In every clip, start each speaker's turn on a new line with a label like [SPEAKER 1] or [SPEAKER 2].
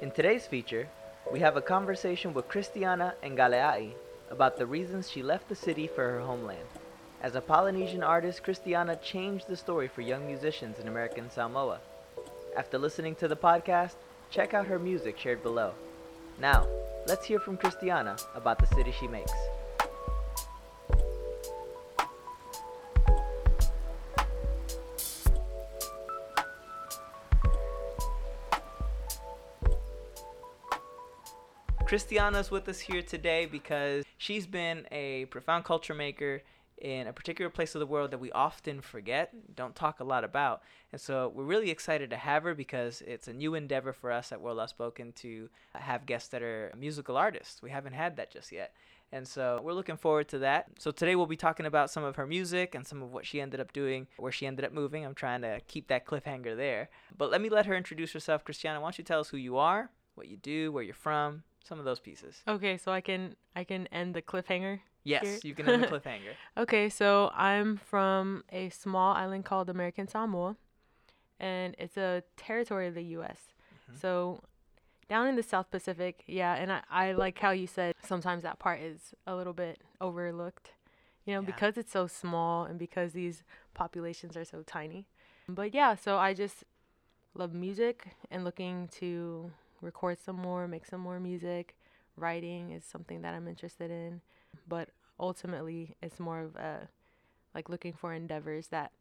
[SPEAKER 1] In today's feature, we have a conversation with Christiana Ngaleai about the reasons she left the city for her homeland. As a Polynesian artist, Christiana changed the story for young musicians in American Samoa. After listening to the podcast, check out her music shared below. Now, let's hear from Christiana about the city she makes. Christiana's with us here today because she's been a profound culture maker in a particular place of the world that we often forget, don't talk a lot about. And so we're really excited to have her because it's a new endeavor for us at World Outspoken to have guests that are musical artists. We haven't had that just yet. And so we're looking forward to that. So today we'll be talking about some of her music and some of what she ended up doing, where she ended up moving. I'm trying to keep that cliffhanger there. But let me let her introduce herself. Christiana, why don't you tell us who you are, what you do, where you're from, some of those pieces.
[SPEAKER 2] Okay, so I can I can end the cliffhanger.
[SPEAKER 1] Yes,
[SPEAKER 2] here?
[SPEAKER 1] you can end the cliffhanger.
[SPEAKER 2] Okay, so I'm from a small island called American Samoa, and it's a territory of the U.S.
[SPEAKER 1] Mhm.
[SPEAKER 2] So down in the South Pacific, yeah, and I, I like how you said sometimes that part is a little bit overlooked, you know,
[SPEAKER 1] Yeah.
[SPEAKER 2] because it's so small and because these populations are so tiny. But yeah, so I just love music and looking to record some more, make some more music. Writing is something that I'm interested in, but ultimately it's more of a like looking for endeavors that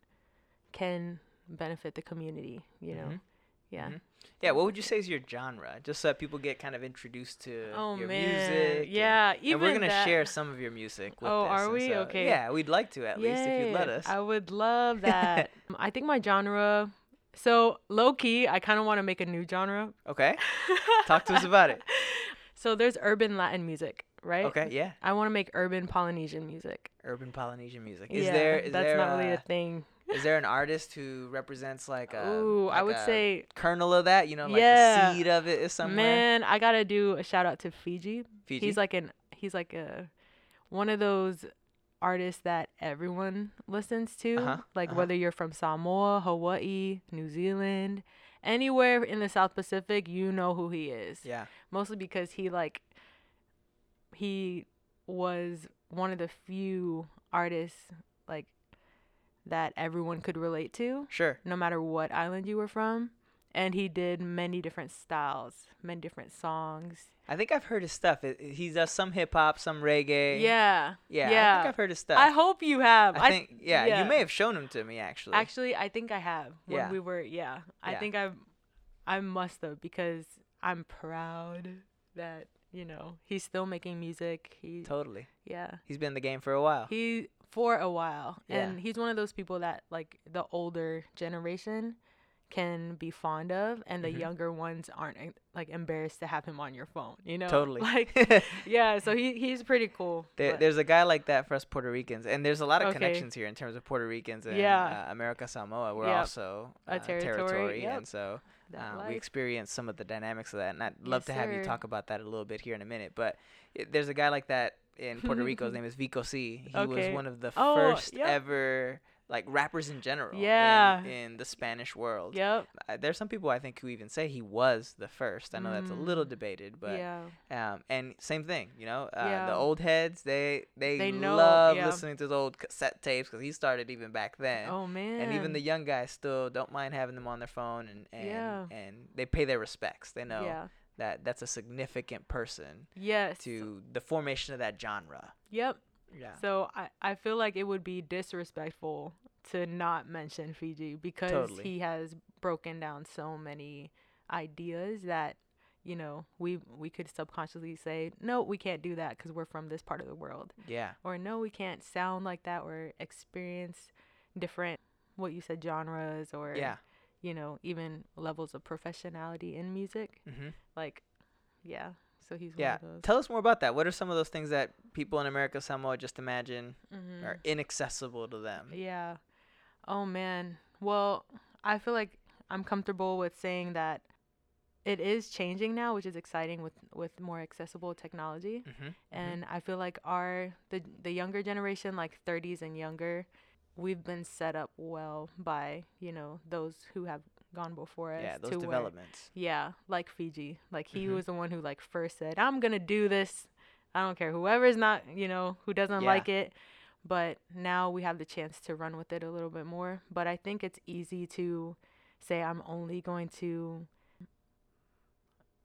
[SPEAKER 2] can benefit the community, you know.
[SPEAKER 1] Mhm.
[SPEAKER 2] Yeah.
[SPEAKER 1] Mhm. Yeah, what would you say is your genre? Just so that people get kind of introduced to
[SPEAKER 2] Oh
[SPEAKER 1] your
[SPEAKER 2] man.
[SPEAKER 1] music. and-
[SPEAKER 2] Yeah,
[SPEAKER 1] And,
[SPEAKER 2] even
[SPEAKER 1] we're gonna
[SPEAKER 2] that-
[SPEAKER 1] share some of your music with
[SPEAKER 2] Oh, are we?
[SPEAKER 1] so-
[SPEAKER 2] Okay.
[SPEAKER 1] Yeah, we'd like to at least if you'd let us.
[SPEAKER 2] I would love that. I think my genre so low key, I kind of want to make a new genre.
[SPEAKER 1] Okay. Talk to us about it.
[SPEAKER 2] So there's urban Latin music, right?
[SPEAKER 1] Okay, yeah.
[SPEAKER 2] I want to make urban Polynesian music.
[SPEAKER 1] Urban Polynesian music. Is
[SPEAKER 2] yeah,
[SPEAKER 1] there is
[SPEAKER 2] that's
[SPEAKER 1] there
[SPEAKER 2] not really
[SPEAKER 1] a,
[SPEAKER 2] a thing.
[SPEAKER 1] is there an artist who represents like a
[SPEAKER 2] Ooh, I would say,
[SPEAKER 1] kernel of that, you know, like
[SPEAKER 2] Yeah.
[SPEAKER 1] the seed of it is somewhere?
[SPEAKER 2] man, I gotta do a shout out to Fiji.
[SPEAKER 1] Fiji.
[SPEAKER 2] He's like an he's like a one of those artists that everyone listens to.
[SPEAKER 1] Uh-huh,
[SPEAKER 2] Like
[SPEAKER 1] uh-huh.
[SPEAKER 2] whether you're from Samoa, Hawaii, New Zealand, anywhere in the South Pacific, you know who he is.
[SPEAKER 1] yeah.
[SPEAKER 2] Mostly because he like he was one of the few artists like that everyone could relate to
[SPEAKER 1] Sure.
[SPEAKER 2] no matter what island you were from. And he did many different styles, many different songs.
[SPEAKER 1] I think I've heard his stuff. It, he does some hip hop, some reggae.
[SPEAKER 2] Yeah.
[SPEAKER 1] Yeah. I think I've heard his stuff.
[SPEAKER 2] I hope you have.
[SPEAKER 1] I think yeah,
[SPEAKER 2] yeah.
[SPEAKER 1] you may have shown him to me actually.
[SPEAKER 2] Actually, I think I have. When
[SPEAKER 1] Yeah.
[SPEAKER 2] we were, yeah. I
[SPEAKER 1] Yeah.
[SPEAKER 2] think I've I must have because I'm proud that you know he's still making music. He,
[SPEAKER 1] totally.
[SPEAKER 2] yeah.
[SPEAKER 1] He's been in the game for a while.
[SPEAKER 2] He for a while,
[SPEAKER 1] Yeah.
[SPEAKER 2] and he's one of those people that like the older generation can be fond of, and the
[SPEAKER 1] Mhm.
[SPEAKER 2] younger ones aren't like embarrassed to have him on your phone. You know,
[SPEAKER 1] Totally.
[SPEAKER 2] Like, yeah. So he he's pretty cool.
[SPEAKER 1] There, there's a guy like that for us Puerto Ricans, and there's a lot of
[SPEAKER 2] Okay.
[SPEAKER 1] connections here in terms of Puerto Ricans and
[SPEAKER 2] Yeah.
[SPEAKER 1] uh, America Samoa. We're
[SPEAKER 2] Yep.
[SPEAKER 1] also
[SPEAKER 2] A
[SPEAKER 1] uh,
[SPEAKER 2] territory, yep.
[SPEAKER 1] and so uh, we experience some of the dynamics of that. And I'd love
[SPEAKER 2] Yes,
[SPEAKER 1] to have you talk about that a little bit here in a minute. But it, there's a guy like that in Puerto Rico. His name is Vico C. He
[SPEAKER 2] Okay.
[SPEAKER 1] was one of the
[SPEAKER 2] Oh,
[SPEAKER 1] first
[SPEAKER 2] yep.
[SPEAKER 1] ever like rappers in general.
[SPEAKER 2] Yeah.
[SPEAKER 1] In, the Spanish world.
[SPEAKER 2] Yep.
[SPEAKER 1] Uh, there's some people I think who even say he was the first. I know that's a little
[SPEAKER 2] Mm.
[SPEAKER 1] debated, but
[SPEAKER 2] yeah.
[SPEAKER 1] um, and same thing, you know, uh,
[SPEAKER 2] Yeah.
[SPEAKER 1] the old heads they they,
[SPEAKER 2] They know,
[SPEAKER 1] love
[SPEAKER 2] yeah.
[SPEAKER 1] listening to the old cassette tapes because he started even back then.
[SPEAKER 2] Oh man.
[SPEAKER 1] And even the young guys still don't mind having them on their phone, and and,
[SPEAKER 2] Yeah.
[SPEAKER 1] and they pay their respects. They know
[SPEAKER 2] Yeah.
[SPEAKER 1] that that's a significant person
[SPEAKER 2] Yes.
[SPEAKER 1] to the formation of that genre.
[SPEAKER 2] Yep.
[SPEAKER 1] Yeah.
[SPEAKER 2] So I, I feel like it would be disrespectful to not mention Fiji because
[SPEAKER 1] Totally.
[SPEAKER 2] he has broken down so many ideas that you know we we could subconsciously say no we can't do that because we're from this part of the world
[SPEAKER 1] yeah.
[SPEAKER 2] or no we can't sound like that or experience different what you said genres or
[SPEAKER 1] Yeah.
[SPEAKER 2] you know even levels of professionality in music
[SPEAKER 1] hmm
[SPEAKER 2] like yeah so he's
[SPEAKER 1] Yeah.
[SPEAKER 2] one of those
[SPEAKER 1] Tell us more about that. What are some of those things that people in America Samoa just imagine
[SPEAKER 2] Mhm.
[SPEAKER 1] are inaccessible to them?
[SPEAKER 2] Yeah. Oh man. Well, I feel like I'm comfortable with saying that it is changing now, which is exciting with with more accessible technology.
[SPEAKER 1] Mm-hmm.
[SPEAKER 2] And I feel like our the the younger generation, like 30s and younger, we've been set up well by you know those who have gone before us
[SPEAKER 1] Yeah, those
[SPEAKER 2] to where-
[SPEAKER 1] developments.
[SPEAKER 2] yeah, like Fiji. Like he
[SPEAKER 1] Mhm.
[SPEAKER 2] was the one who like first said, "I'm going to do this. I don't care whoever's not, you know, who doesn't
[SPEAKER 1] Yeah.
[SPEAKER 2] like it." But now we have the chance to run with it a little bit more. But I think it's easy to say I'm only going to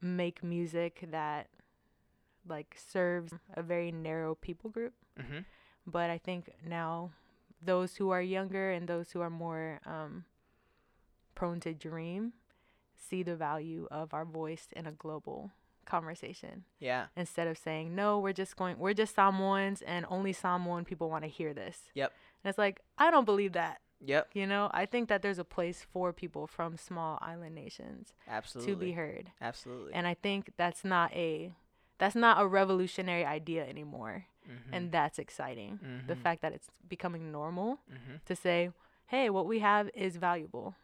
[SPEAKER 2] make music that like serves a very narrow people group.
[SPEAKER 1] Mm-hmm.
[SPEAKER 2] But I think now those who are younger and those who are more um, prone to dream see the value of our voice in a global conversation
[SPEAKER 1] Yeah.
[SPEAKER 2] instead of saying no we're just going we're just Samoans and only Samoan people want to hear this
[SPEAKER 1] Yep.
[SPEAKER 2] and it's like I don't believe that
[SPEAKER 1] Yep.
[SPEAKER 2] you know I think that there's a place for people from small island nations
[SPEAKER 1] Absolutely.
[SPEAKER 2] to be heard
[SPEAKER 1] Absolutely.
[SPEAKER 2] and I think that's not a that's not a revolutionary idea anymore
[SPEAKER 1] mm-hmm.
[SPEAKER 2] and that's exciting the
[SPEAKER 1] Mhm.
[SPEAKER 2] fact that it's becoming normal
[SPEAKER 1] mm-hmm.
[SPEAKER 2] to say, hey, what we have is valuable.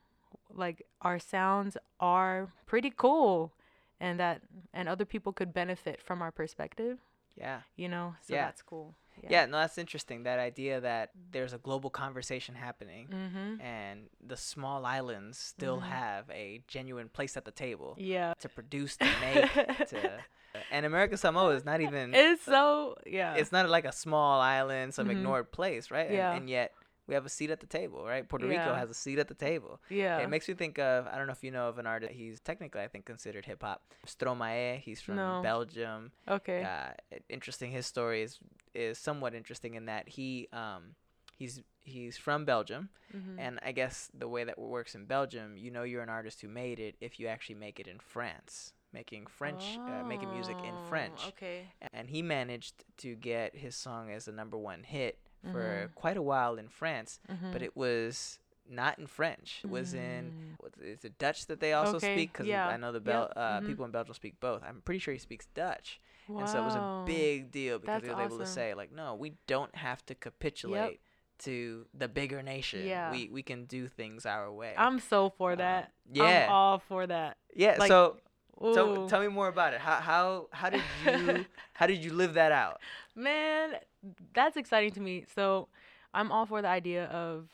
[SPEAKER 2] Like our sounds are pretty cool and that and other people could benefit from our perspective,
[SPEAKER 1] yeah.
[SPEAKER 2] you know? So
[SPEAKER 1] Yeah.
[SPEAKER 2] that's cool.
[SPEAKER 1] yeah. No, that's interesting. That idea that there's a global conversation happening.
[SPEAKER 2] Mhm.
[SPEAKER 1] And the small islands still
[SPEAKER 2] Mhm.
[SPEAKER 1] have a genuine place at the table
[SPEAKER 2] Yeah.
[SPEAKER 1] to produce, to make, to, and American Samoa is not even.
[SPEAKER 2] It's so yeah.
[SPEAKER 1] it's not like a small island, some
[SPEAKER 2] Mhm.
[SPEAKER 1] ignored place, right? And-
[SPEAKER 2] Yeah.
[SPEAKER 1] And, yet we have a seat at the table, right? Puerto Rico has a seat at the table.
[SPEAKER 2] yeah.
[SPEAKER 1] It makes me think of I don't know if you know of an artist. He's technically I think considered hip hop. Stromae. He's from
[SPEAKER 2] No.
[SPEAKER 1] Belgium.
[SPEAKER 2] okay.
[SPEAKER 1] Uh, interesting. His story is is somewhat interesting in that he um he's he's from Belgium,
[SPEAKER 2] Mhm.
[SPEAKER 1] and I guess the way that works in Belgium, you know, you're an artist who made it if you actually make it in France, making French, uh, making music in
[SPEAKER 2] Oh,
[SPEAKER 1] French
[SPEAKER 2] Okay.
[SPEAKER 1] and he managed to get his song as a number one hit for
[SPEAKER 2] Mhm.
[SPEAKER 1] quite a while in France,
[SPEAKER 2] Mhm.
[SPEAKER 1] but it was not in French. It was in
[SPEAKER 2] Mm.
[SPEAKER 1] what- is it Dutch that they also
[SPEAKER 2] Okay,
[SPEAKER 1] speak? Because
[SPEAKER 2] yeah,
[SPEAKER 1] I know the Bel-
[SPEAKER 2] yep,
[SPEAKER 1] uh,
[SPEAKER 2] mhm.
[SPEAKER 1] people in Belgium speak both. I'm pretty sure he speaks Dutch,
[SPEAKER 2] wow.
[SPEAKER 1] and so it was a big deal because
[SPEAKER 2] That's
[SPEAKER 1] he was able to say like, no, we don't have to capitulate. To the bigger nation,
[SPEAKER 2] Yeah.
[SPEAKER 1] we we can do things our way.
[SPEAKER 2] I'm so for
[SPEAKER 1] Um,
[SPEAKER 2] that.
[SPEAKER 1] yeah.
[SPEAKER 2] I'm all for that.
[SPEAKER 1] yeah.
[SPEAKER 2] like,
[SPEAKER 1] so
[SPEAKER 2] Ooh.
[SPEAKER 1] tell, tell me more about it. How how how did you how did you live that out?
[SPEAKER 2] Man, that's exciting to me. So, I'm all for the idea of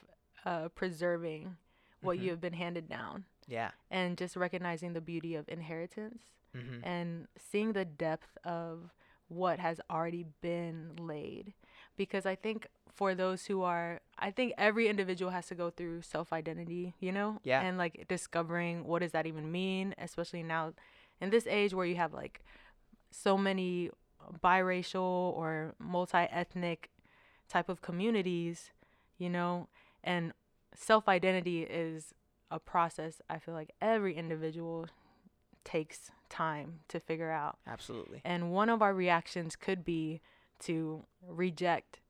[SPEAKER 2] uh, preserving what
[SPEAKER 1] Mhm.
[SPEAKER 2] you have been handed down
[SPEAKER 1] Yeah.
[SPEAKER 2] and just recognizing the beauty of inheritance
[SPEAKER 1] Mm-hmm.
[SPEAKER 2] and seeing the depth of what has already been laid. Because I think for those who are, I think every individual has to go through self identity, you know?
[SPEAKER 1] Yeah.
[SPEAKER 2] And like discovering what does that even mean, especially now in this age where you have like so many biracial or multi ethnic type of communities, you know? And self identity is a process I feel like every individual takes time to figure out.
[SPEAKER 1] Absolutely.
[SPEAKER 2] And one of our reactions could be to reject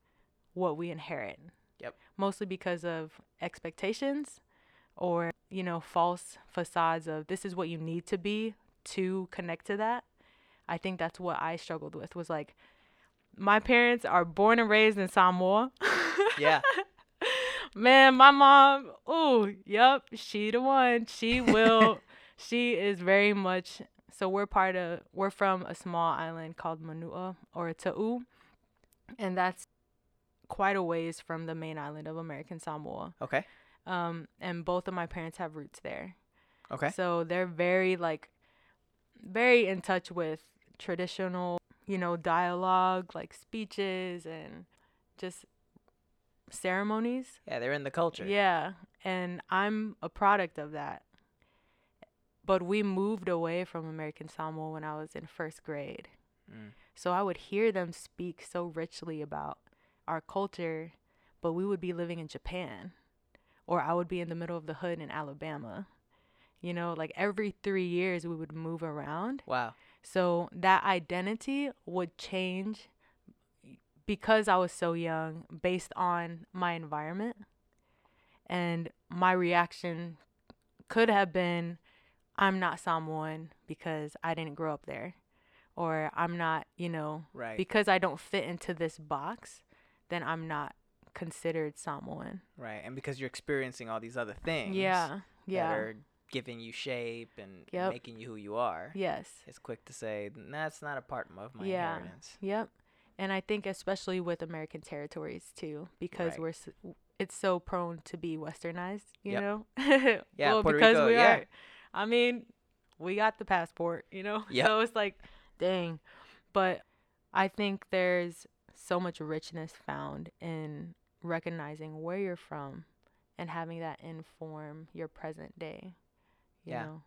[SPEAKER 2] what we inherit.
[SPEAKER 1] Yep.
[SPEAKER 2] Mostly because of expectations or, you know, false facades of this is what you need to be to connect to that. I think that's what I struggled with was like my parents are born and raised in Samoa.
[SPEAKER 1] Yeah.
[SPEAKER 2] Man, my mom, oh, yep, she the one. She will she is very much so we're part of we're from a small island called Manua or Ta'u. And that's quite a ways from the main island of American Samoa.
[SPEAKER 1] Okay.
[SPEAKER 2] Um and both of my parents have roots there.
[SPEAKER 1] Okay.
[SPEAKER 2] So they're very like very in touch with traditional, you know, dialogue, like speeches and just ceremonies.
[SPEAKER 1] Yeah, they're in the culture.
[SPEAKER 2] Yeah, and I'm a product of that. But we moved away from American Samoa when I was in first grade.
[SPEAKER 1] Mm.
[SPEAKER 2] So I would hear them speak so richly about our culture, but we would be living in Japan or I would be in the middle of the hood in Alabama. You know, like every 3 years we would move around.
[SPEAKER 1] Wow.
[SPEAKER 2] So that identity would change because I was so young based on my environment. And my reaction could have been I'm not Samoan because I didn't grow up there. Or I'm not, you know,
[SPEAKER 1] Right.
[SPEAKER 2] because I don't fit into this box, then I'm not considered Samoan.
[SPEAKER 1] right. And because you're experiencing all these other things.
[SPEAKER 2] Yeah. Yeah.
[SPEAKER 1] That are giving you shape and
[SPEAKER 2] Yep.
[SPEAKER 1] making you who you are.
[SPEAKER 2] yes.
[SPEAKER 1] It's quick to say that's not a part of my
[SPEAKER 2] Yeah.
[SPEAKER 1] inheritance.
[SPEAKER 2] Yep. And I think especially with American territories too, because
[SPEAKER 1] Right.
[SPEAKER 2] we're s- it's so prone to be westernized, you
[SPEAKER 1] Yep.
[SPEAKER 2] know?
[SPEAKER 1] Yeah,
[SPEAKER 2] well,
[SPEAKER 1] Puerto
[SPEAKER 2] because
[SPEAKER 1] Rico,
[SPEAKER 2] we
[SPEAKER 1] yeah.
[SPEAKER 2] are. I mean, we got the passport, you know?
[SPEAKER 1] Yep.
[SPEAKER 2] So it's like, dang. But I think there's so much richness found in recognizing where you're from and having that inform your present day.
[SPEAKER 1] Yeah.
[SPEAKER 2] know?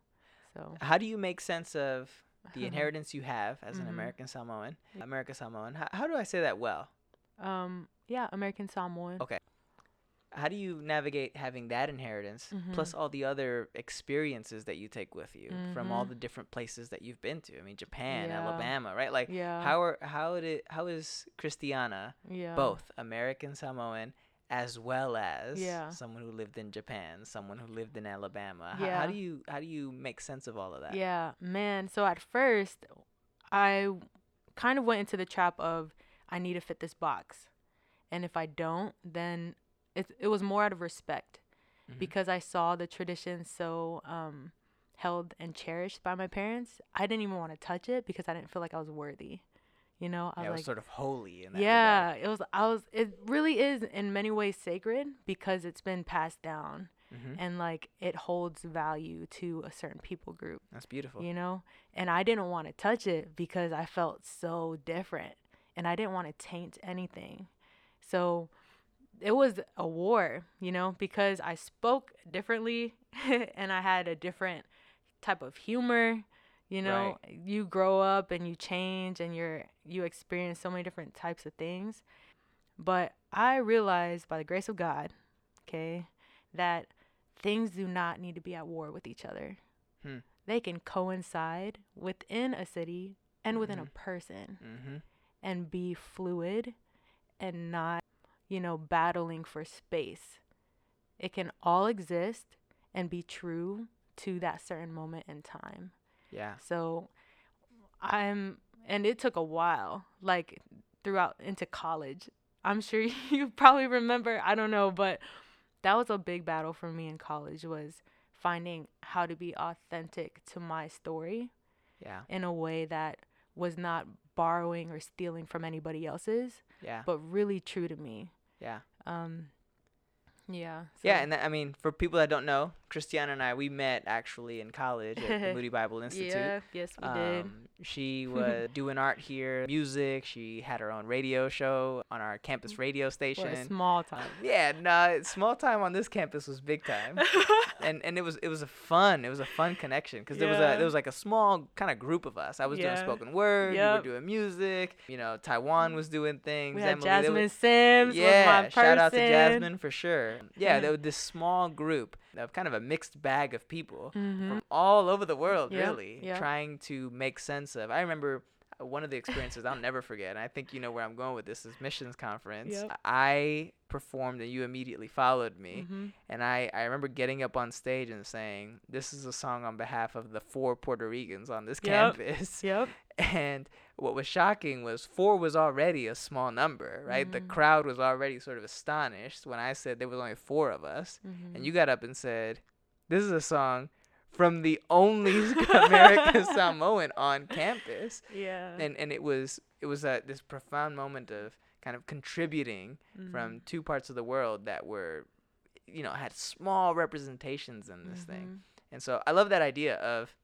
[SPEAKER 2] So
[SPEAKER 1] How do you make sense of the inheritance you have as an
[SPEAKER 2] Mhm.
[SPEAKER 1] American Samoan? American Samoan. How, how do I say that well?
[SPEAKER 2] um yeah, American Samoan.
[SPEAKER 1] Okay. How do you navigate having that inheritance plus all the other experiences that you take with you from all
[SPEAKER 2] Mhm.
[SPEAKER 1] the different places that you've been to? I mean, Japan,
[SPEAKER 2] Yeah.
[SPEAKER 1] Alabama, right? Like,
[SPEAKER 2] Yeah.
[SPEAKER 1] how are how did how is Christiana
[SPEAKER 2] yeah.
[SPEAKER 1] both American Samoan as well as
[SPEAKER 2] Yeah.
[SPEAKER 1] someone who lived in Japan, someone who lived in Alabama? H- How, do you how do you make sense of all of that?
[SPEAKER 2] Yeah, man. So at first, I kind of went into the trap of I need to fit this box, and if I don't, then it it was more out of respect
[SPEAKER 1] Mhm.
[SPEAKER 2] because I saw the tradition so um, held and cherished by my parents. I didn't even want to touch it because I didn't feel like I was worthy. You know, I
[SPEAKER 1] Yeah, it
[SPEAKER 2] was
[SPEAKER 1] was
[SPEAKER 2] like,
[SPEAKER 1] sort of holy in that
[SPEAKER 2] yeah, it was. I was. It really is in many ways sacred because it's been passed down
[SPEAKER 1] hmm
[SPEAKER 2] and like it holds value to a certain people group
[SPEAKER 1] That's beautiful.
[SPEAKER 2] you know and i didn't want to touch it because i felt so different and i didn't want to taint anything so it was a war you know because i spoke differently and i had a different type of humor you know you grow up and you change and you're you experience so many different types of things but i realized by the grace of god okay that things do not need to be at war with each other
[SPEAKER 1] Hmm.
[SPEAKER 2] they can coincide within a city and within
[SPEAKER 1] Mhm.
[SPEAKER 2] a person
[SPEAKER 1] hmm
[SPEAKER 2] and be fluid and not, you know, battling for space. It can all exist and be true to that certain moment in time.
[SPEAKER 1] Yeah.
[SPEAKER 2] So I'm, and it took a while, like throughout into college. I'm sure you probably remember, I don't know, but that was a big battle for me in college was finding how to be authentic to my story
[SPEAKER 1] Yeah.
[SPEAKER 2] in a way that was not borrowing or stealing from anybody else's,
[SPEAKER 1] Yeah.
[SPEAKER 2] but really true to me.
[SPEAKER 1] Yeah.
[SPEAKER 2] Um, yeah.
[SPEAKER 1] Yeah, and that, I mean, for people that don't know, Christiana and I, we met actually in college at the Moody Bible Institute.
[SPEAKER 2] yeah. Yes, we did.
[SPEAKER 1] Um, she was doing art here, music. She had her own radio show on our campus radio
[SPEAKER 2] For a
[SPEAKER 1] station.
[SPEAKER 2] small time.
[SPEAKER 1] yeah, no, small time on this campus was big time, and and it was it was a fun it was a fun connection because there was a there was like a small kind of group of us. I was
[SPEAKER 2] Yeah.
[SPEAKER 1] doing spoken word,
[SPEAKER 2] Yep.
[SPEAKER 1] we were doing music. You know, Taiwan was doing things.
[SPEAKER 2] we had
[SPEAKER 1] Emily,
[SPEAKER 2] Jasmine
[SPEAKER 1] was-
[SPEAKER 2] Sims.
[SPEAKER 1] yeah,
[SPEAKER 2] was my person.
[SPEAKER 1] shout out to Jasmine for sure. Yeah, there was this small group of kind of a mixed bag of people
[SPEAKER 2] Mhm.
[SPEAKER 1] from all over the world,
[SPEAKER 2] Yep,
[SPEAKER 1] really,
[SPEAKER 2] yep.
[SPEAKER 1] trying to make sense of. I remember uh, one of the experiences I'll never forget, and I think you know where I'm going with this is missions conference.
[SPEAKER 2] Yep.
[SPEAKER 1] I performed, and you immediately followed me.
[SPEAKER 2] Mhm.
[SPEAKER 1] And I, I remember getting up on stage and saying, This is a song on behalf of the four Puerto Ricans on this
[SPEAKER 2] Yep.
[SPEAKER 1] campus.
[SPEAKER 2] Yep.
[SPEAKER 1] And what was shocking was four was already a small number, right? The
[SPEAKER 2] Mhm.
[SPEAKER 1] crowd was already sort of astonished when I said there was only four of us.
[SPEAKER 2] Mhm.
[SPEAKER 1] And you got up and said, This is a song from the only American Samoan on campus.
[SPEAKER 2] yeah.
[SPEAKER 1] And and it was it was a, this profound moment of kind of contributing
[SPEAKER 2] Mhm.
[SPEAKER 1] from two parts of the world that were you know had small representations in this thing
[SPEAKER 2] Mhm.
[SPEAKER 1] and so i love that idea of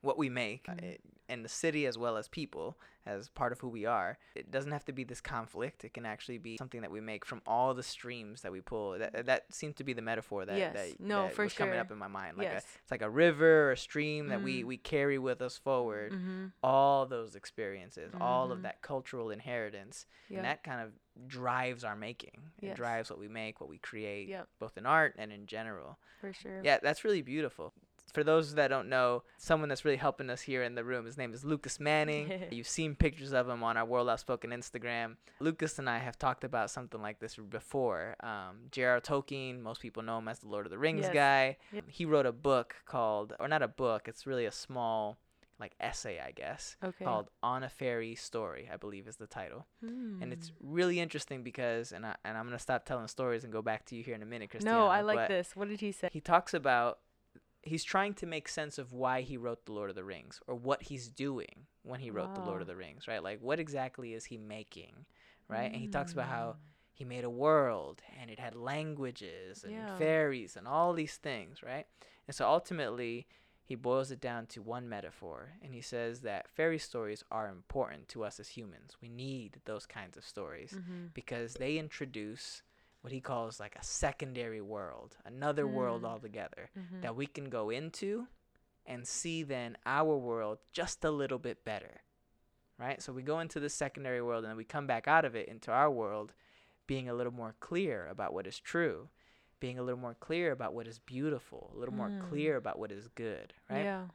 [SPEAKER 1] what we make it- in the city as well as people as part of who we are it doesn't have to be this conflict it can actually be something that we make from all the streams that we pull that that seems to be the metaphor that
[SPEAKER 2] Yes.
[SPEAKER 1] that,
[SPEAKER 2] No,
[SPEAKER 1] that
[SPEAKER 2] for
[SPEAKER 1] was coming up in my mind like a,
[SPEAKER 2] yes.
[SPEAKER 1] it's like a river or a stream that we
[SPEAKER 2] Mhm.
[SPEAKER 1] we carry with us forward
[SPEAKER 2] Mhm.
[SPEAKER 1] all those experiences all of
[SPEAKER 2] Mhm.
[SPEAKER 1] that cultural inheritance
[SPEAKER 2] Yep.
[SPEAKER 1] and that kind of drives our making it
[SPEAKER 2] Yes.
[SPEAKER 1] drives what we make what we create
[SPEAKER 2] Yep.
[SPEAKER 1] both in art and in general
[SPEAKER 2] For sure.
[SPEAKER 1] yeah that's really beautiful for those that don't know someone that's really helping us here in the room his name is lucas manning you've seen pictures of him on our world outspoken instagram lucas and i have talked about something like this before um, j.r tolkien most people know him as the lord of the rings
[SPEAKER 2] Yes.
[SPEAKER 1] guy
[SPEAKER 2] Yep.
[SPEAKER 1] he wrote a book called or not a book it's really a small like essay i guess
[SPEAKER 2] Okay.
[SPEAKER 1] called on a fairy story i believe is the title hmm. and it's
[SPEAKER 2] Mm.
[SPEAKER 1] really interesting because and, I, and i'm going to stop telling stories and go back to you here in a minute Christiana,
[SPEAKER 2] no, I like
[SPEAKER 1] but
[SPEAKER 2] this. What did he say?
[SPEAKER 1] he talks about he's trying to make sense of why he wrote the lord of the rings or what he's doing when he wrote the lord of the rings right like what exactly is he making right and he talks about how he made a world and it had languages and
[SPEAKER 2] Yeah.
[SPEAKER 1] fairies and all these things, right? And so ultimately, he boils it down to one metaphor and he says that fairy stories are important to us as humans. We need those kinds of stories
[SPEAKER 2] Mm-hmm.
[SPEAKER 1] because they introduce what he calls like a secondary world, another world
[SPEAKER 2] Mm.
[SPEAKER 1] altogether
[SPEAKER 2] Mm-hmm.
[SPEAKER 1] that we can go into and see then our world just a little bit better. Right? So we go into the secondary world and then we come back out of it into our world being a little more clear about what is true, being a little more clear about what is beautiful, a little more
[SPEAKER 2] Mm.
[SPEAKER 1] clear about what is good, right?
[SPEAKER 2] Yeah.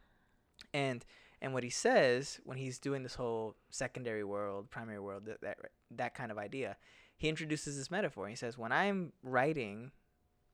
[SPEAKER 1] And and what he says when he's doing this whole secondary world, primary world, that that, that kind of idea, he introduces this metaphor. He says, when I'm writing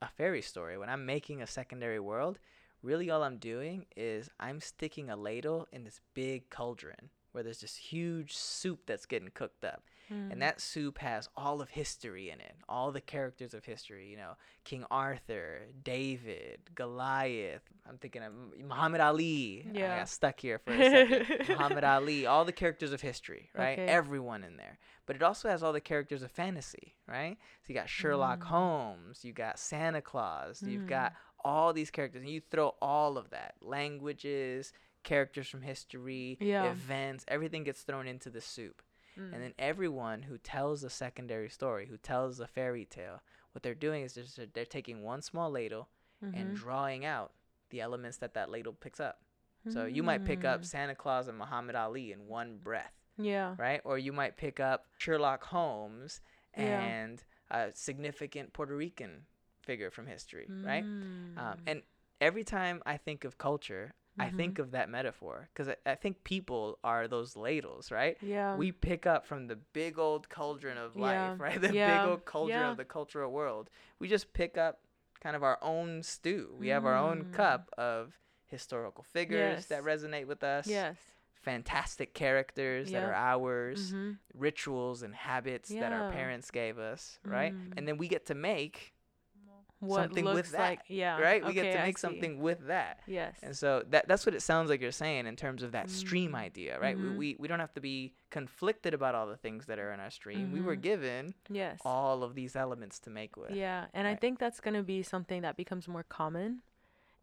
[SPEAKER 1] a fairy story, when I'm making a secondary world, really all I'm doing is I'm sticking a ladle in this big cauldron where there's this huge soup that's getting cooked up.
[SPEAKER 2] Mm.
[SPEAKER 1] And that soup has all of history in it, all the characters of history. You know, King Arthur, David, Goliath. I'm thinking of Muhammad Ali. I
[SPEAKER 2] Yeah.
[SPEAKER 1] got stuck here for a second. Muhammad Ali, all the characters of history, right?
[SPEAKER 2] Okay.
[SPEAKER 1] Everyone in there. But it also has all the characters of fantasy, right? So you got Sherlock
[SPEAKER 2] Mm.
[SPEAKER 1] Holmes, you got Santa Claus, you've
[SPEAKER 2] Mm.
[SPEAKER 1] got all these characters, and you throw all of that languages, characters from history,
[SPEAKER 2] Yeah.
[SPEAKER 1] events, everything gets thrown into the soup.
[SPEAKER 2] Mm.
[SPEAKER 1] And then everyone who tells a secondary story, who tells a fairy tale, what they're doing is just they're taking one small ladle and
[SPEAKER 2] Mhm.
[SPEAKER 1] drawing out the elements that that ladle picks up. So you might pick up
[SPEAKER 2] Mm.
[SPEAKER 1] Santa Claus and Muhammad Ali in one breath,
[SPEAKER 2] Yeah.
[SPEAKER 1] right? Or you might pick up Sherlock Holmes
[SPEAKER 2] Yeah.
[SPEAKER 1] and a significant Puerto Rican figure from history, right? Um,
[SPEAKER 2] Mm.
[SPEAKER 1] and every time I think of culture, I
[SPEAKER 2] Mhm.
[SPEAKER 1] think of that metaphor because I, I think people are those ladles, right?
[SPEAKER 2] yeah.
[SPEAKER 1] we pick up from the big old cauldron of
[SPEAKER 2] Yeah,
[SPEAKER 1] life, right? The
[SPEAKER 2] yeah,
[SPEAKER 1] big old cauldron
[SPEAKER 2] yeah.
[SPEAKER 1] of the cultural world. We just pick up kind of our own stew. We have our own
[SPEAKER 2] Mm.
[SPEAKER 1] cup of historical figures that resonate with us.
[SPEAKER 2] yes.
[SPEAKER 1] Fantastic characters that are ours,
[SPEAKER 2] Mhm.
[SPEAKER 1] rituals and habits that our parents gave us, right?
[SPEAKER 2] Mm.
[SPEAKER 1] And then we get to make,
[SPEAKER 2] What
[SPEAKER 1] something with that,
[SPEAKER 2] like yeah.
[SPEAKER 1] right? We get to make something with that.
[SPEAKER 2] Yes.
[SPEAKER 1] And so that that's what it sounds like you're saying in terms of that stream
[SPEAKER 2] Mm.
[SPEAKER 1] idea, right?
[SPEAKER 2] Mhm.
[SPEAKER 1] We, we we don't have to be conflicted about all the things that are in our stream. We were
[SPEAKER 2] Mhm.
[SPEAKER 1] given
[SPEAKER 2] yes.
[SPEAKER 1] all of these elements to make with.
[SPEAKER 2] Yeah, and I think that's going to be something that becomes more common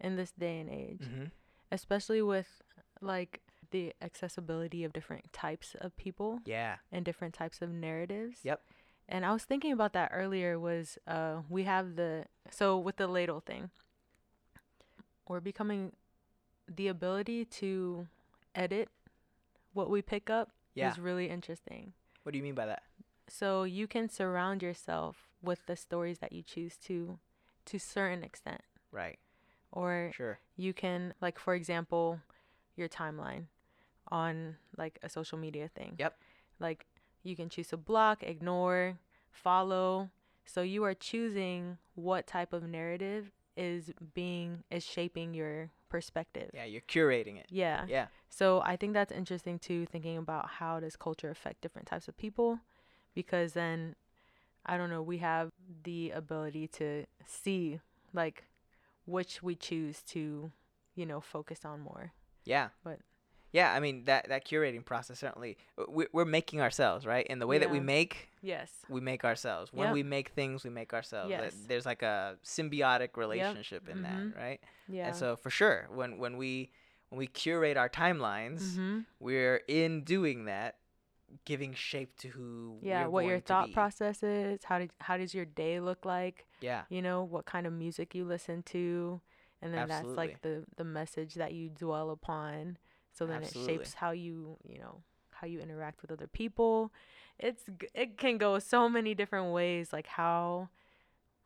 [SPEAKER 2] in this day and age,
[SPEAKER 1] hmm
[SPEAKER 2] especially with like the accessibility of different types of people
[SPEAKER 1] Yeah.
[SPEAKER 2] and different types of narratives.
[SPEAKER 1] Yep.
[SPEAKER 2] And I was thinking about that earlier was uh we have the so with the ladle thing. We're becoming the ability to edit what we pick up
[SPEAKER 1] Yeah.
[SPEAKER 2] is really interesting.
[SPEAKER 1] What do you mean by that?
[SPEAKER 2] So you can surround yourself with the stories that you choose to to certain extent
[SPEAKER 1] Right.
[SPEAKER 2] or
[SPEAKER 1] Sure.
[SPEAKER 2] you can like for example your timeline on like a social media thing
[SPEAKER 1] Yep.
[SPEAKER 2] like you can choose to block ignore follow so you are choosing what type of narrative is being is shaping your perspective
[SPEAKER 1] Yeah, you're curating it.
[SPEAKER 2] yeah
[SPEAKER 1] Yeah.
[SPEAKER 2] so I think that's interesting too, thinking about how does culture affect different types of people, because then, I don't know, we have the ability to see like which we choose to, you know, focus on more.
[SPEAKER 1] Yeah.
[SPEAKER 2] But-
[SPEAKER 1] yeah, I mean that that curating process certainly we, we're making ourselves, right? In the way that we make,
[SPEAKER 2] Yes.
[SPEAKER 1] we make ourselves. When
[SPEAKER 2] Yep.
[SPEAKER 1] we make things, we make ourselves.
[SPEAKER 2] Yes.
[SPEAKER 1] There's like a symbiotic relationship in
[SPEAKER 2] Mhm.
[SPEAKER 1] that, right?
[SPEAKER 2] Yeah.
[SPEAKER 1] And so for sure, when when we when we curate our timelines,
[SPEAKER 2] hmm
[SPEAKER 1] we're in doing that giving shape to who
[SPEAKER 2] Yeah. What your thought
[SPEAKER 1] be.
[SPEAKER 2] process is. How did how does your day look like?
[SPEAKER 1] Yeah.
[SPEAKER 2] You know what kind of music you listen to, and then that's like the the message that you dwell upon. So then
[SPEAKER 1] Absolutely.
[SPEAKER 2] it shapes how you you know how you interact with other people. It's it can go so many different ways, like how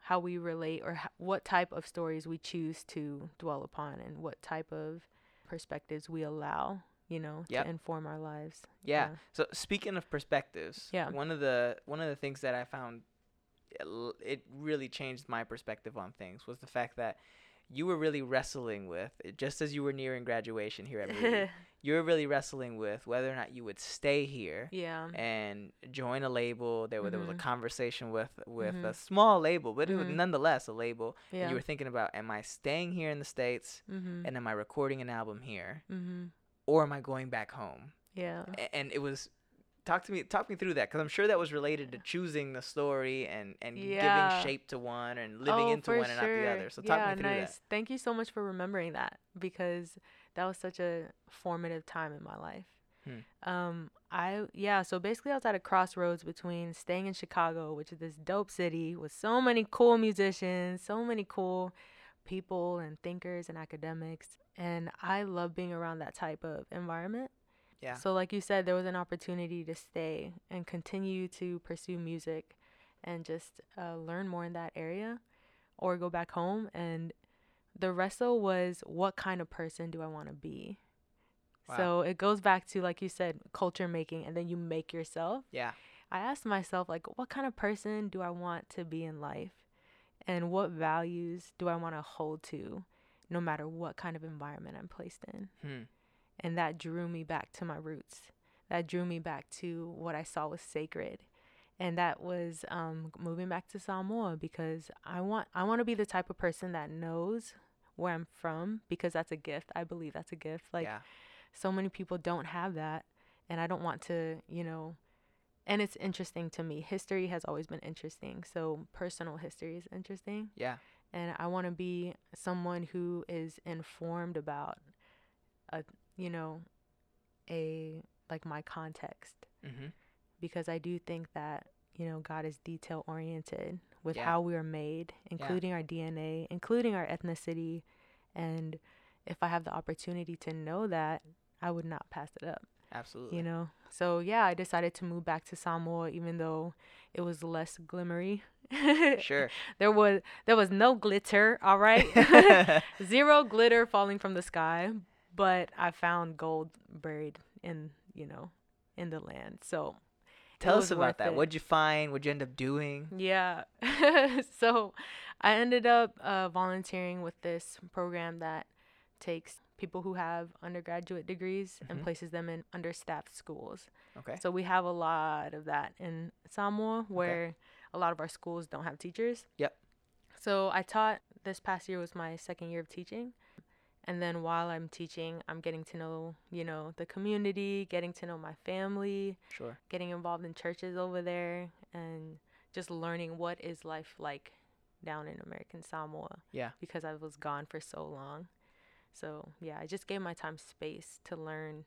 [SPEAKER 2] how we relate or h- what type of stories we choose to dwell upon, and what type of perspectives we allow. You know,
[SPEAKER 1] Yep.
[SPEAKER 2] to inform our lives.
[SPEAKER 1] Yeah. So speaking of perspectives,
[SPEAKER 2] Yeah.
[SPEAKER 1] one of the one of the things that I found it really changed my perspective on things was the fact that you were really wrestling with just as you were nearing graduation here at Moody, you were really wrestling with whether or not you would stay here
[SPEAKER 2] yeah.
[SPEAKER 1] and join a label. There, were there was a
[SPEAKER 2] Mhm.
[SPEAKER 1] conversation with with a
[SPEAKER 2] Mhm.
[SPEAKER 1] small label, but it was
[SPEAKER 2] Mhm.
[SPEAKER 1] nonetheless a label. And
[SPEAKER 2] Yeah.
[SPEAKER 1] you were thinking about, am I staying here in the states
[SPEAKER 2] mhm.
[SPEAKER 1] and am I recording an album here, or am I going back home?
[SPEAKER 2] Yeah.
[SPEAKER 1] A- and it was talk to me talk me through that because i'm sure that was related to choosing the story and and
[SPEAKER 2] Yeah.
[SPEAKER 1] giving shape to one and living
[SPEAKER 2] oh,
[SPEAKER 1] into one and not the other so talk
[SPEAKER 2] yeah,
[SPEAKER 1] me through
[SPEAKER 2] nice. Thank you so much for remembering that because that was such a formative time in my life.
[SPEAKER 1] Hmm.
[SPEAKER 2] Um, I yeah, so basically I was at a crossroads between staying in Chicago, which is this dope city with so many cool musicians, so many cool people and thinkers and academics, and I love being around that type of environment.
[SPEAKER 1] Yeah.
[SPEAKER 2] So like you said, there was an opportunity to stay and continue to pursue music and just uh, learn more in that area or go back home and the wrestle was what kind of person do I want to be?
[SPEAKER 1] Wow.
[SPEAKER 2] So it goes back to like you said, culture making and then you make yourself.
[SPEAKER 1] yeah
[SPEAKER 2] I asked myself like what kind of person do I want to be in life? And what values do I want to hold to no matter what kind of environment I'm placed in?
[SPEAKER 1] hmm.
[SPEAKER 2] And that drew me back to my roots. That drew me back to what i saw was sacred. And that was um, moving back to samoa because i want i want to be the type of person that knows where i'm from because that's a gift. I believe that's a gift. Like
[SPEAKER 1] yeah.
[SPEAKER 2] so many people don't have that and i don't want to you know and it's interesting to me. History has always been interesting. So personal history is interesting.
[SPEAKER 1] Yeah.
[SPEAKER 2] And I want to be someone who is informed about a you know a like my context.
[SPEAKER 1] Mm-hmm.
[SPEAKER 2] because I do think that you know God is detail oriented with
[SPEAKER 1] Yeah.
[SPEAKER 2] how we are made including our DNA including our ethnicity. And if I have the opportunity to know that I would not pass it up
[SPEAKER 1] absolutely.
[SPEAKER 2] you know? So yeah I decided to move back to Samoa even though it was less glimmery.
[SPEAKER 1] Sure.
[SPEAKER 2] There was there was no glitter, all right? Zero glitter falling from the sky, but I found gold buried in, you know, in the land. So
[SPEAKER 1] tell us about that
[SPEAKER 2] it.
[SPEAKER 1] what'd you find what'd you end up doing
[SPEAKER 2] Yeah. so I ended up uh, volunteering with this program that takes people who have undergraduate degrees
[SPEAKER 1] Mhm.
[SPEAKER 2] and places them in understaffed schools.
[SPEAKER 1] okay
[SPEAKER 2] So we have a lot of that in Samoa where a lot of our schools don't have teachers.
[SPEAKER 1] Yep.
[SPEAKER 2] So I taught this past year was my second year of teaching. And then while I'm teaching, I'm getting to know, you know, the community, getting to know my family,
[SPEAKER 1] sure
[SPEAKER 2] getting involved in churches over there and just learning what is life like down in American Samoa
[SPEAKER 1] yeah
[SPEAKER 2] because I was gone for so long. So, yeah, I just gave my time space to learn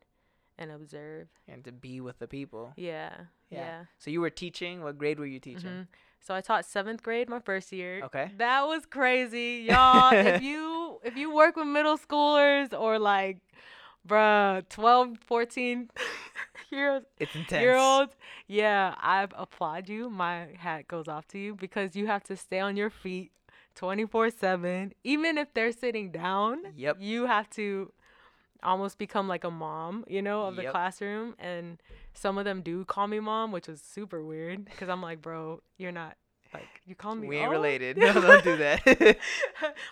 [SPEAKER 2] and observe.
[SPEAKER 1] and to be with the people
[SPEAKER 2] Yeah.
[SPEAKER 1] Yeah.
[SPEAKER 2] Yeah.
[SPEAKER 1] so you were teaching what grade were you teaching
[SPEAKER 2] Mhm. So I taught seventh grade my first year.
[SPEAKER 1] Okay.
[SPEAKER 2] That was crazy, y'all. if you if you work with middle schoolers or like, bruh, 12, 14 years
[SPEAKER 1] it's intense
[SPEAKER 2] year olds, yeah, I applaud you. My hat goes off to you because you have to stay on your feet 24 7. Even if they're sitting down,
[SPEAKER 1] Yep.
[SPEAKER 2] you have to almost become like a mom, you know, of the
[SPEAKER 1] Yep.
[SPEAKER 2] classroom. And some of them do call me mom, which was super weird because I'm like, bro, you're not. Like you call me.
[SPEAKER 1] we ain't
[SPEAKER 2] oh."
[SPEAKER 1] related no don't do that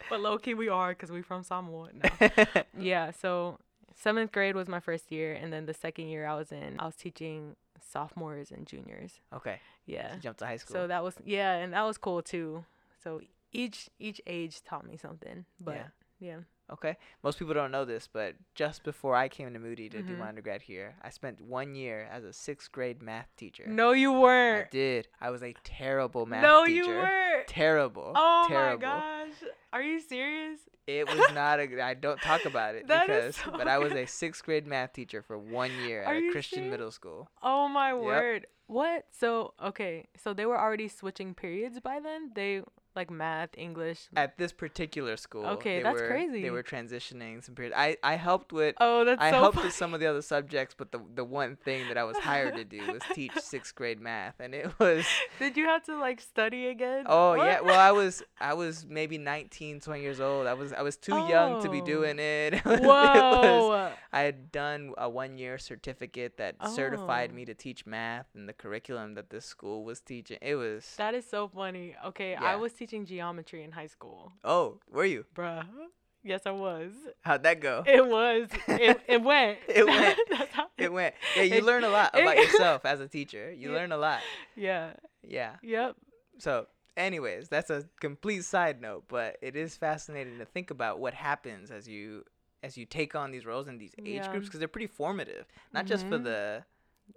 [SPEAKER 2] but low key we are because we from Samoa. No. yeah. So seventh grade was my first year, and then the second year I was in, I was teaching sophomores and juniors.
[SPEAKER 1] okay
[SPEAKER 2] Yeah.
[SPEAKER 1] so jumped to high school
[SPEAKER 2] So that was yeah, and that was cool too. So each each age taught me something. But
[SPEAKER 1] Yeah.
[SPEAKER 2] yeah.
[SPEAKER 1] Okay. Most people don't know this, but just before I came to Moody to do
[SPEAKER 2] Mhm.
[SPEAKER 1] my undergrad here, I spent one year as a sixth grade math teacher.
[SPEAKER 2] No, you weren't.
[SPEAKER 1] I did. I was a terrible math
[SPEAKER 2] no,
[SPEAKER 1] teacher.
[SPEAKER 2] you weren't.
[SPEAKER 1] Terrible.
[SPEAKER 2] Oh
[SPEAKER 1] terrible.
[SPEAKER 2] my gosh. Are you serious?
[SPEAKER 1] It was not a. I don't talk about it
[SPEAKER 2] That
[SPEAKER 1] because,
[SPEAKER 2] is so
[SPEAKER 1] but I was a sixth grade math teacher for one year
[SPEAKER 2] Are
[SPEAKER 1] at a Christian
[SPEAKER 2] serious?
[SPEAKER 1] middle school.
[SPEAKER 2] Oh my word. What? So okay, so they were already switching periods by then? They like math, English.
[SPEAKER 1] At this particular school.
[SPEAKER 2] Okay,
[SPEAKER 1] they
[SPEAKER 2] that's
[SPEAKER 1] were,
[SPEAKER 2] crazy.
[SPEAKER 1] They were transitioning some period. I I helped with.
[SPEAKER 2] Oh, that's
[SPEAKER 1] I
[SPEAKER 2] so
[SPEAKER 1] helped
[SPEAKER 2] funny.
[SPEAKER 1] with some of the other subjects, but the the one thing that I was hired to do was teach sixth grade math, and it was
[SPEAKER 2] Did you have to like study again?
[SPEAKER 1] Oh
[SPEAKER 2] What?
[SPEAKER 1] yeah, well I was I was maybe 19, 20 years old. I was I was too young to be
[SPEAKER 2] Oh.
[SPEAKER 1] doing it. It was-
[SPEAKER 2] Whoa.
[SPEAKER 1] I had done a one year certificate that certified
[SPEAKER 2] Oh.
[SPEAKER 1] me to teach math and the curriculum that this school was teaching. It was
[SPEAKER 2] That is so funny. Okay,
[SPEAKER 1] Yeah.
[SPEAKER 2] I was teaching geometry in high school.
[SPEAKER 1] oh, were you?
[SPEAKER 2] Bruh. Yes, I was.
[SPEAKER 1] How'd that go?
[SPEAKER 2] It was. It, it went.
[SPEAKER 1] It went.
[SPEAKER 2] That's how
[SPEAKER 1] It went. Yeah, you
[SPEAKER 2] it-
[SPEAKER 1] learn a lot
[SPEAKER 2] it-
[SPEAKER 1] about yourself as a teacher. You
[SPEAKER 2] Yeah.
[SPEAKER 1] learn a lot.
[SPEAKER 2] Yeah.
[SPEAKER 1] Yeah.
[SPEAKER 2] Yep.
[SPEAKER 1] So, anyways, that's a complete side note, but it is fascinating to think about what happens as you as you take on these roles in these age
[SPEAKER 2] Yeah.
[SPEAKER 1] groups because they're pretty formative, not just for
[SPEAKER 2] Mhm.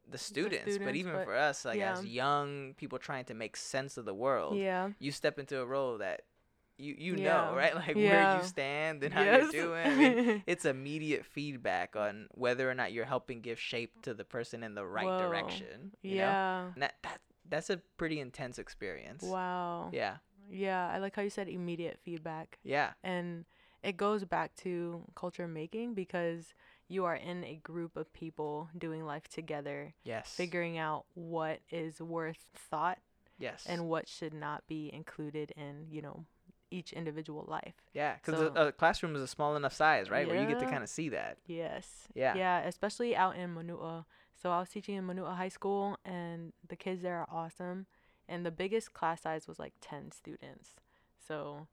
[SPEAKER 1] The the students, but even
[SPEAKER 2] but-
[SPEAKER 1] for us, like as young people trying to make sense of the world,
[SPEAKER 2] Yeah.
[SPEAKER 1] you step into a role that you you
[SPEAKER 2] Yeah.
[SPEAKER 1] know, right? Like where you stand and how
[SPEAKER 2] Yes.
[SPEAKER 1] you're doing. I mean, it's immediate feedback on whether or not you're helping give shape to the person in the right
[SPEAKER 2] Whoa.
[SPEAKER 1] direction. You know?
[SPEAKER 2] yeah.
[SPEAKER 1] And that, that that's a pretty intense experience.
[SPEAKER 2] Wow.
[SPEAKER 1] Yeah.
[SPEAKER 2] Yeah. I like how you said immediate feedback.
[SPEAKER 1] Yeah.
[SPEAKER 2] And it goes back to culture making because you are in a group of people doing life together,
[SPEAKER 1] Yes.
[SPEAKER 2] figuring out what is worth thought
[SPEAKER 1] Yes.
[SPEAKER 2] and what should not be included in, you know, each individual life.
[SPEAKER 1] yeah, because
[SPEAKER 2] so-
[SPEAKER 1] a, a classroom is a small enough size, right, where you get to kind of see that.
[SPEAKER 2] Yes.
[SPEAKER 1] Yeah.
[SPEAKER 2] Yeah, especially out in Manua. So I was teaching in Manua High School and the kids there are awesome. And the biggest class size was like 10 students. So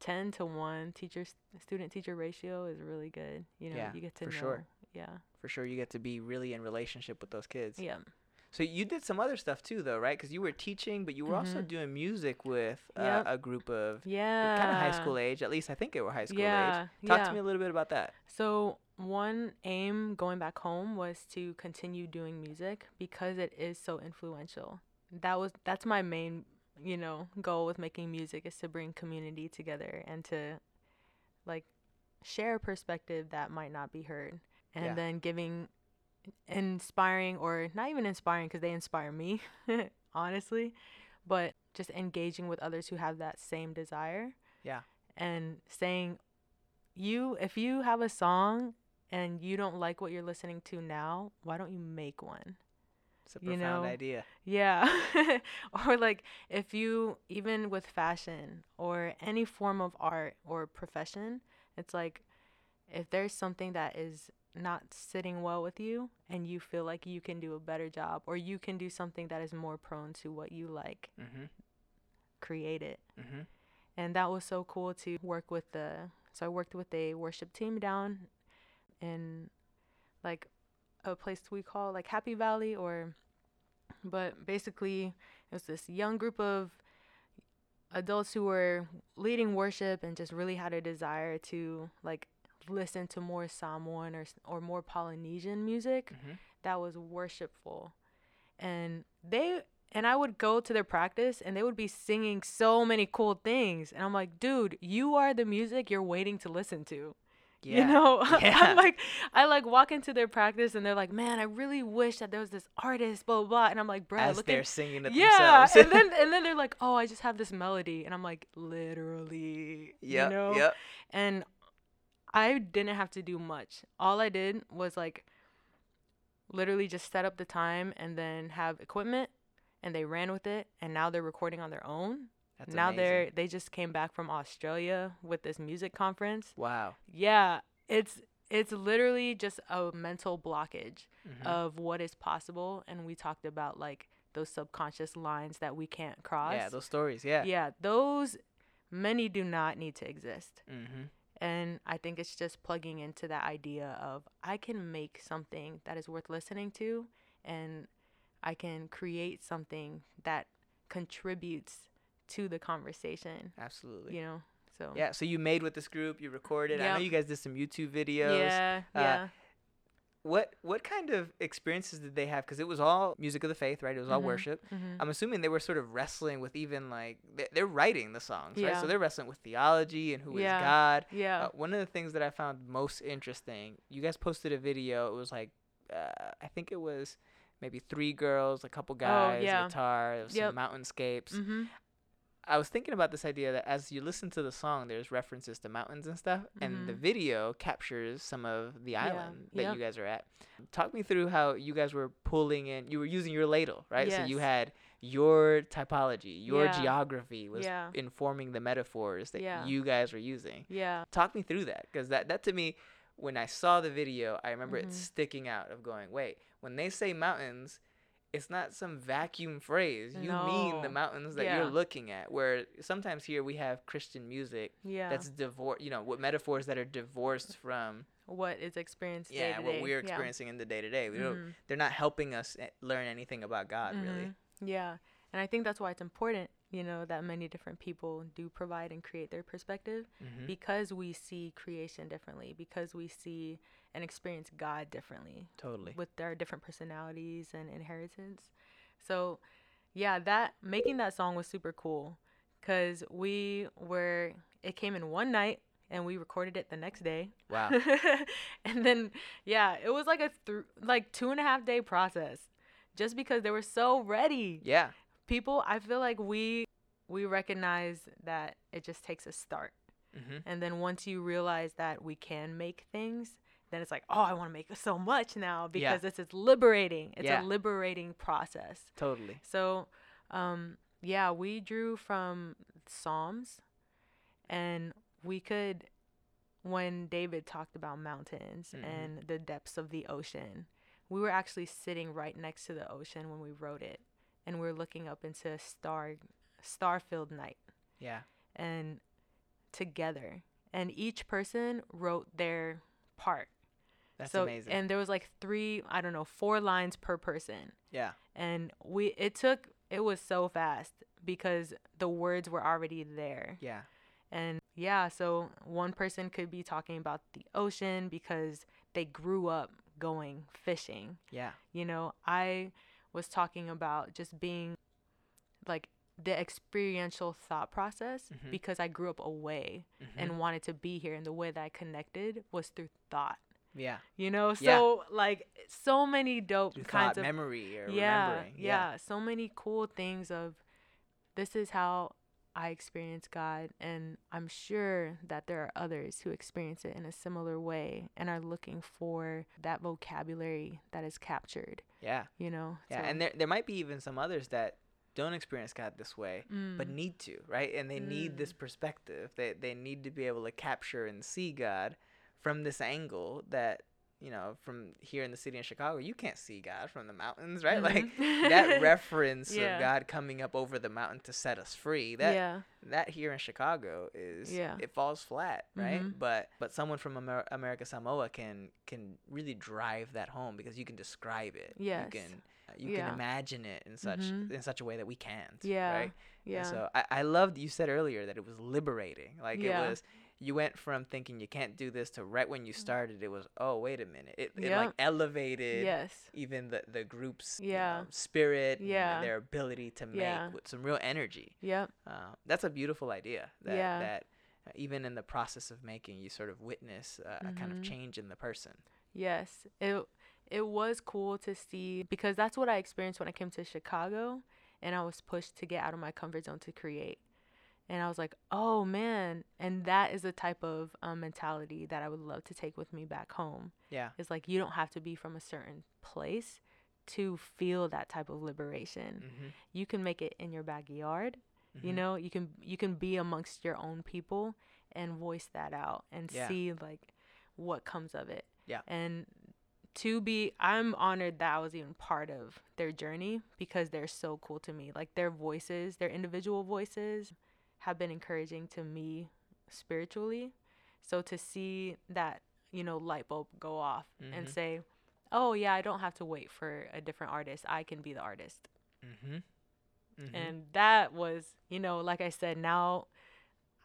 [SPEAKER 2] 10 to 1 teacher student teacher ratio is really good. You know,
[SPEAKER 1] Yeah,
[SPEAKER 2] you get to
[SPEAKER 1] for
[SPEAKER 2] know.
[SPEAKER 1] sure.
[SPEAKER 2] Yeah.
[SPEAKER 1] For sure, you get to be really in relationship with those kids.
[SPEAKER 2] Yeah.
[SPEAKER 1] So you did some other stuff too, though, right? Because you were teaching, but you were also
[SPEAKER 2] Mhm.
[SPEAKER 1] doing music with uh,
[SPEAKER 2] Yep.
[SPEAKER 1] a group of
[SPEAKER 2] Yeah.
[SPEAKER 1] kind of high school age. At least I think they were high school
[SPEAKER 2] yeah.
[SPEAKER 1] age. Talk
[SPEAKER 2] yeah.
[SPEAKER 1] to me a little bit about that.
[SPEAKER 2] So one aim going back home was to continue doing music because it is so influential. That was that's my main, you know, goal with making music is to bring community together and to like share a perspective that might not be heard and
[SPEAKER 1] Yeah.
[SPEAKER 2] then giving inspiring or not even inspiring because they inspire me honestly but just engaging with others who have that same desire
[SPEAKER 1] Yeah.
[SPEAKER 2] and saying you if you have a song and you don't like what you're listening to now why don't you make one
[SPEAKER 1] It's a
[SPEAKER 2] You
[SPEAKER 1] profound
[SPEAKER 2] know,
[SPEAKER 1] idea.
[SPEAKER 2] yeah or like if you even with fashion or any form of art or profession it's like if there's something that is not sitting well with you and you feel like you can do a better job or you can do something that is more prone to what you like
[SPEAKER 1] Mm-hmm.
[SPEAKER 2] create it
[SPEAKER 1] Mm-hmm.
[SPEAKER 2] and that was so cool to work with the so i worked with a worship team down in like a place we call like happy valley or but basically it was this young group of adults who were leading worship and just really had a desire to like listen to more samoan or or more polynesian music
[SPEAKER 1] Mm-hmm.
[SPEAKER 2] that was worshipful. And they and I would go to their practice and they would be singing so many cool things. And I'm like dude you are the music you're waiting to listen to
[SPEAKER 1] Yeah.
[SPEAKER 2] you know
[SPEAKER 1] Yeah.
[SPEAKER 2] I'm like I like walk into their practice and they're like man I really wish that there was this artist blah blah, blah. and I'm like bro
[SPEAKER 1] As
[SPEAKER 2] look
[SPEAKER 1] they're
[SPEAKER 2] at
[SPEAKER 1] singing it
[SPEAKER 2] yeah
[SPEAKER 1] themselves.
[SPEAKER 2] and then and then they're like oh I just have this melody and I'm like literally
[SPEAKER 1] yep.
[SPEAKER 2] you know
[SPEAKER 1] Yep.
[SPEAKER 2] and I didn't have to do much. All I did was like literally just set up the time and then have equipment and they ran with it and now they're recording on their own.
[SPEAKER 1] That's
[SPEAKER 2] now
[SPEAKER 1] amazing.
[SPEAKER 2] they're they just came back from Australia with this music conference.
[SPEAKER 1] Wow.
[SPEAKER 2] Yeah, it's it's literally just a mental blockage
[SPEAKER 1] Mhm.
[SPEAKER 2] of what is possible and we talked about like those subconscious lines that we can't cross.
[SPEAKER 1] yeah, those stories. Yeah.
[SPEAKER 2] yeah, those many do not need to exist.
[SPEAKER 1] Mm-hmm.
[SPEAKER 2] And I think it's just plugging into that idea of I can make something that is worth listening to and I can create something that contributes to the conversation,
[SPEAKER 1] Absolutely.
[SPEAKER 2] you know? So
[SPEAKER 1] Yeah. So you made with this group. You recorded. I know you guys did some YouTube videos.
[SPEAKER 2] Yeah,
[SPEAKER 1] Uh,
[SPEAKER 2] yeah.
[SPEAKER 1] What What kind of experiences did they have? Because it was all music of the faith, right? It was all
[SPEAKER 2] Mhm.
[SPEAKER 1] worship.
[SPEAKER 2] mhm.
[SPEAKER 1] I'm assuming they were sort of wrestling with even like they- they're writing the songs, right? So they're wrestling with theology and who is
[SPEAKER 2] Yeah.
[SPEAKER 1] God.
[SPEAKER 2] yeah.
[SPEAKER 1] Uh, one of the things that I found most interesting, you guys posted a video. It was like, uh, I think it was maybe three girls, a couple guys,
[SPEAKER 2] Oh, yeah.
[SPEAKER 1] guitar,
[SPEAKER 2] Yep.
[SPEAKER 1] some mountainscapes.
[SPEAKER 2] mhm.
[SPEAKER 1] I was thinking about this idea that as you listen to the song, there's references to mountains and stuff, and the
[SPEAKER 2] Mhm.
[SPEAKER 1] video captures some of the island that
[SPEAKER 2] yep.
[SPEAKER 1] you guys are at. Talk me through how you guys were pulling in. You were using your ladle, right? So you had your typology, your
[SPEAKER 2] Yeah.
[SPEAKER 1] geography was
[SPEAKER 2] Yeah.
[SPEAKER 1] informing the metaphors that
[SPEAKER 2] Yeah.
[SPEAKER 1] you guys were using.
[SPEAKER 2] Yeah.
[SPEAKER 1] Talk me through that, because that that to me, when I saw the video, I remember
[SPEAKER 2] Mhm.
[SPEAKER 1] it sticking out of going, wait, when they say mountains. It's not some vacuum phrase. You mean the mountains that
[SPEAKER 2] Yeah.
[SPEAKER 1] you're looking at. Where sometimes here we have Christian music
[SPEAKER 2] Yeah.
[SPEAKER 1] that's divorced, you know, what metaphors that are divorced from
[SPEAKER 2] what is experienced day
[SPEAKER 1] yeah what we're
[SPEAKER 2] Yeah.
[SPEAKER 1] experiencing in the day to day. We don't.
[SPEAKER 2] Mhm.
[SPEAKER 1] They're not helping us eh, learn anything about God really.
[SPEAKER 2] Mhm. Yeah. And I think that's why it's important you know, that many different people do provide and create their perspective
[SPEAKER 1] Mm-hmm.
[SPEAKER 2] because we see creation differently, because we see and experience God differently
[SPEAKER 1] totally.
[SPEAKER 2] with their different personalities and inheritance. So, yeah, that making that song was super cool because we were, it came in one night and we recorded it the next day.
[SPEAKER 1] Wow.
[SPEAKER 2] and then, yeah, it was like a th- like two and a half day process just because they were so ready.
[SPEAKER 1] Yeah.
[SPEAKER 2] People, I feel like we, we recognize that it just takes a start.
[SPEAKER 1] Mm-hmm.
[SPEAKER 2] And then once you realize that we can make things, then it's like, oh, I want to make so much now
[SPEAKER 1] Yeah.
[SPEAKER 2] because this is liberating. It's
[SPEAKER 1] Yeah.
[SPEAKER 2] a liberating process.
[SPEAKER 1] Totally.
[SPEAKER 2] So, um, yeah, we drew from Psalms, and we could, when David talked about mountains
[SPEAKER 1] Mhm.
[SPEAKER 2] and the depths of the ocean, we were actually sitting right next to the ocean when we wrote it, and we are looking up into a star, star-filled night
[SPEAKER 1] Yeah.
[SPEAKER 2] and together and each person wrote their part
[SPEAKER 1] That's
[SPEAKER 2] so
[SPEAKER 1] amazing.
[SPEAKER 2] and there was like three i don't know four lines per person
[SPEAKER 1] yeah.
[SPEAKER 2] and we it took it was so fast because the words were already there
[SPEAKER 1] Yeah.
[SPEAKER 2] and yeah so one person could be talking about the ocean because they grew up going fishing
[SPEAKER 1] Yeah.
[SPEAKER 2] you know, I was talking about just being like the experiential thought process
[SPEAKER 1] Mhm.
[SPEAKER 2] because I grew up away
[SPEAKER 1] Mhm.
[SPEAKER 2] and wanted to be here. And the way that I connected was through thought,
[SPEAKER 1] yeah.
[SPEAKER 2] you know?
[SPEAKER 1] Yeah.
[SPEAKER 2] So, like, so many dope
[SPEAKER 1] Through
[SPEAKER 2] kinds of.
[SPEAKER 1] memory or
[SPEAKER 2] yeah,
[SPEAKER 1] remembering.
[SPEAKER 2] yeah, so many cool things of this is how I experience God. And I'm sure that there are others who experience it in a similar way and are looking for that vocabulary that is captured,
[SPEAKER 1] Yeah.
[SPEAKER 2] you know?
[SPEAKER 1] Yeah.
[SPEAKER 2] So-
[SPEAKER 1] And there there might be even some others that don't experience God this way. but
[SPEAKER 2] Mm.
[SPEAKER 1] need to, right? And they need this perspective. They they need to be able to capture and see God from this angle that you know from here in the city in Chicago you can't see God from the mountains, right? Like
[SPEAKER 2] Mhm.
[SPEAKER 1] that reference
[SPEAKER 2] Yeah.
[SPEAKER 1] of God coming up over the mountain to set us free. That
[SPEAKER 2] yeah,
[SPEAKER 1] that here in Chicago is
[SPEAKER 2] Yeah.
[SPEAKER 1] it falls flat, right?
[SPEAKER 2] Mhm.
[SPEAKER 1] But but someone from Amer- America Samoa can can really drive that home because you can describe it.
[SPEAKER 2] Yes.
[SPEAKER 1] You can you
[SPEAKER 2] Yeah.
[SPEAKER 1] can imagine it in such
[SPEAKER 2] Mhm.
[SPEAKER 1] in such a way that we can't.
[SPEAKER 2] Yeah.
[SPEAKER 1] Right.
[SPEAKER 2] yeah,
[SPEAKER 1] And so I, I loved you said earlier that it was liberating. Like it was you went from thinking you can't do this to right when you started it was oh wait a minute. It, it like elevated
[SPEAKER 2] yes,
[SPEAKER 1] even the the group's you
[SPEAKER 2] Yeah.
[SPEAKER 1] know, spirit and
[SPEAKER 2] Yeah.
[SPEAKER 1] their ability to make
[SPEAKER 2] Yeah.
[SPEAKER 1] with some real energy.
[SPEAKER 2] yep,
[SPEAKER 1] Uh, that's a beautiful idea. That
[SPEAKER 2] Yeah.
[SPEAKER 1] that uh, even in the process of making you sort of witness uh, a kind of
[SPEAKER 2] Mhm.
[SPEAKER 1] change in the person.
[SPEAKER 2] yes. It it was cool to see because that's what I experienced when I came to Chicago, and I was pushed to get out of my comfort zone to create. And I was like, oh man. And that is the type of um, mentality that I would love to take with me back home.
[SPEAKER 1] Yeah.
[SPEAKER 2] It's like you don't have to be from a certain place to feel that type of liberation.
[SPEAKER 1] Mm-hmm.
[SPEAKER 2] You can make it in your backyard. you
[SPEAKER 1] Mhm.
[SPEAKER 2] know you can you can be amongst your own people and voice that out and
[SPEAKER 1] Yeah.
[SPEAKER 2] see like what comes of it
[SPEAKER 1] Yeah.
[SPEAKER 2] and to be i'm honored that i was even part of their journey because they're so cool to me like their voices their individual voices have been encouraging to me spiritually so to see that you know light bulb go off and
[SPEAKER 1] Mhm.
[SPEAKER 2] say oh yeah i don't have to wait for a different artist i can be the artist
[SPEAKER 1] Mm-hmm. Mm-hmm.
[SPEAKER 2] and that was you know like i said now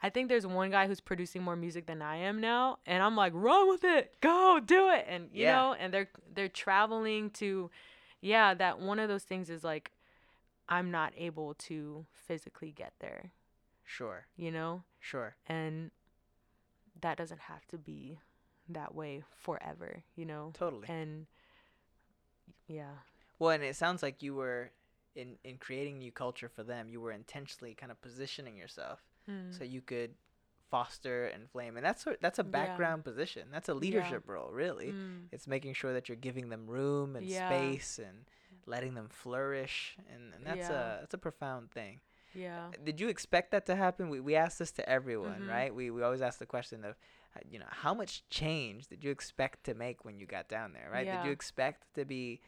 [SPEAKER 2] i think there's one guy who's producing more music than i am now and i'm like run with it go do it and you
[SPEAKER 1] Yeah.
[SPEAKER 2] know and they're they're traveling to yeah that one of those things is like i'm not able to physically get there
[SPEAKER 1] sure.
[SPEAKER 2] you know
[SPEAKER 1] Sure.
[SPEAKER 2] and that doesn't have to be that way forever you know
[SPEAKER 1] Totally.
[SPEAKER 2] and yeah
[SPEAKER 1] Well, and it sounds like you were in in creating new culture for them. You were intentionally kind of positioning yourself
[SPEAKER 2] Mm.
[SPEAKER 1] so you could foster and flame, and that's that's a
[SPEAKER 2] Yeah.
[SPEAKER 1] background position. That's a leadership role, really.
[SPEAKER 2] Mm.
[SPEAKER 1] It's making sure that you're giving them room and
[SPEAKER 2] Yeah.
[SPEAKER 1] space and letting them flourish, and, and that's
[SPEAKER 2] Yeah.
[SPEAKER 1] a that's a profound thing.
[SPEAKER 2] Yeah
[SPEAKER 1] Did you expect that to happen? We we ask this to everyone,
[SPEAKER 2] Mhm.
[SPEAKER 1] right? We we always ask the question of, uh, you know, how much change did you expect to make when you got down there, right? Did you expect to be,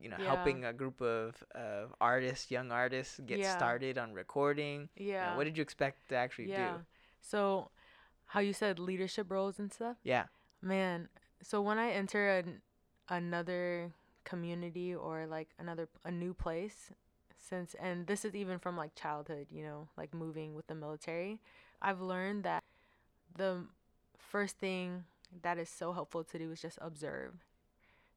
[SPEAKER 1] you know,
[SPEAKER 2] Yeah.
[SPEAKER 1] helping a group of of artists, young artists, get
[SPEAKER 2] Yeah.
[SPEAKER 1] started on recording? You know,
[SPEAKER 2] yeah
[SPEAKER 1] what did you expect to actually
[SPEAKER 2] yeah.
[SPEAKER 1] do?
[SPEAKER 2] So, how you said leadership roles and stuff,
[SPEAKER 1] Yeah.
[SPEAKER 2] man. So when I enter an, another community or like another a new place, since and this is even from like childhood, you know, like moving with the military. I've learned that the first thing that is so helpful to do is just observe.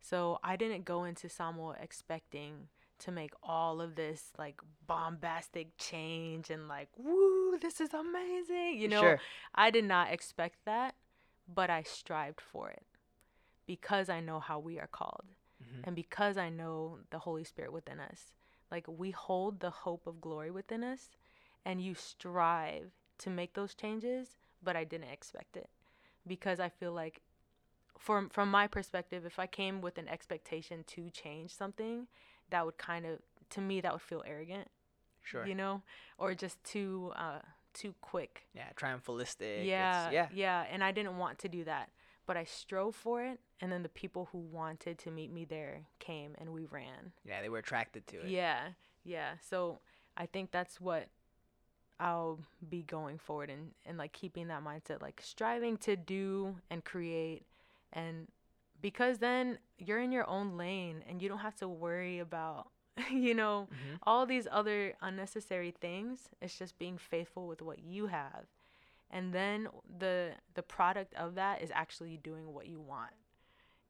[SPEAKER 2] So I didn't go into Samoa expecting to make all of this like bombastic change and like, woo, this is amazing. You know,
[SPEAKER 1] Sure.
[SPEAKER 2] I did not expect that, but I strived for it because I know how we are called
[SPEAKER 1] Mhm.
[SPEAKER 2] and because I know the Holy Spirit within us. Like we hold the hope of glory within us and you strive to make those changes, but I didn't expect it because I feel like from from my perspective, if I came with an expectation to change something, that would kind of to me that would feel arrogant,
[SPEAKER 1] Sure.
[SPEAKER 2] you know, or just too uh too quick.
[SPEAKER 1] yeah, triumphalistic.
[SPEAKER 2] Yeah,
[SPEAKER 1] It's, yeah.
[SPEAKER 2] yeah, and I didn't want to do that, but I strove for it, and then the people who wanted to meet me there came, and we ran.
[SPEAKER 1] Yeah, they were attracted to it.
[SPEAKER 2] Yeah, yeah. So I think that's what I'll be going forward and and like keeping that mindset, like striving to do and create, and because then you're in your own lane and you don't have to worry about you know
[SPEAKER 1] Mhm.
[SPEAKER 2] all these other unnecessary things it's just being faithful with what you have and then the the product of that is actually doing what you want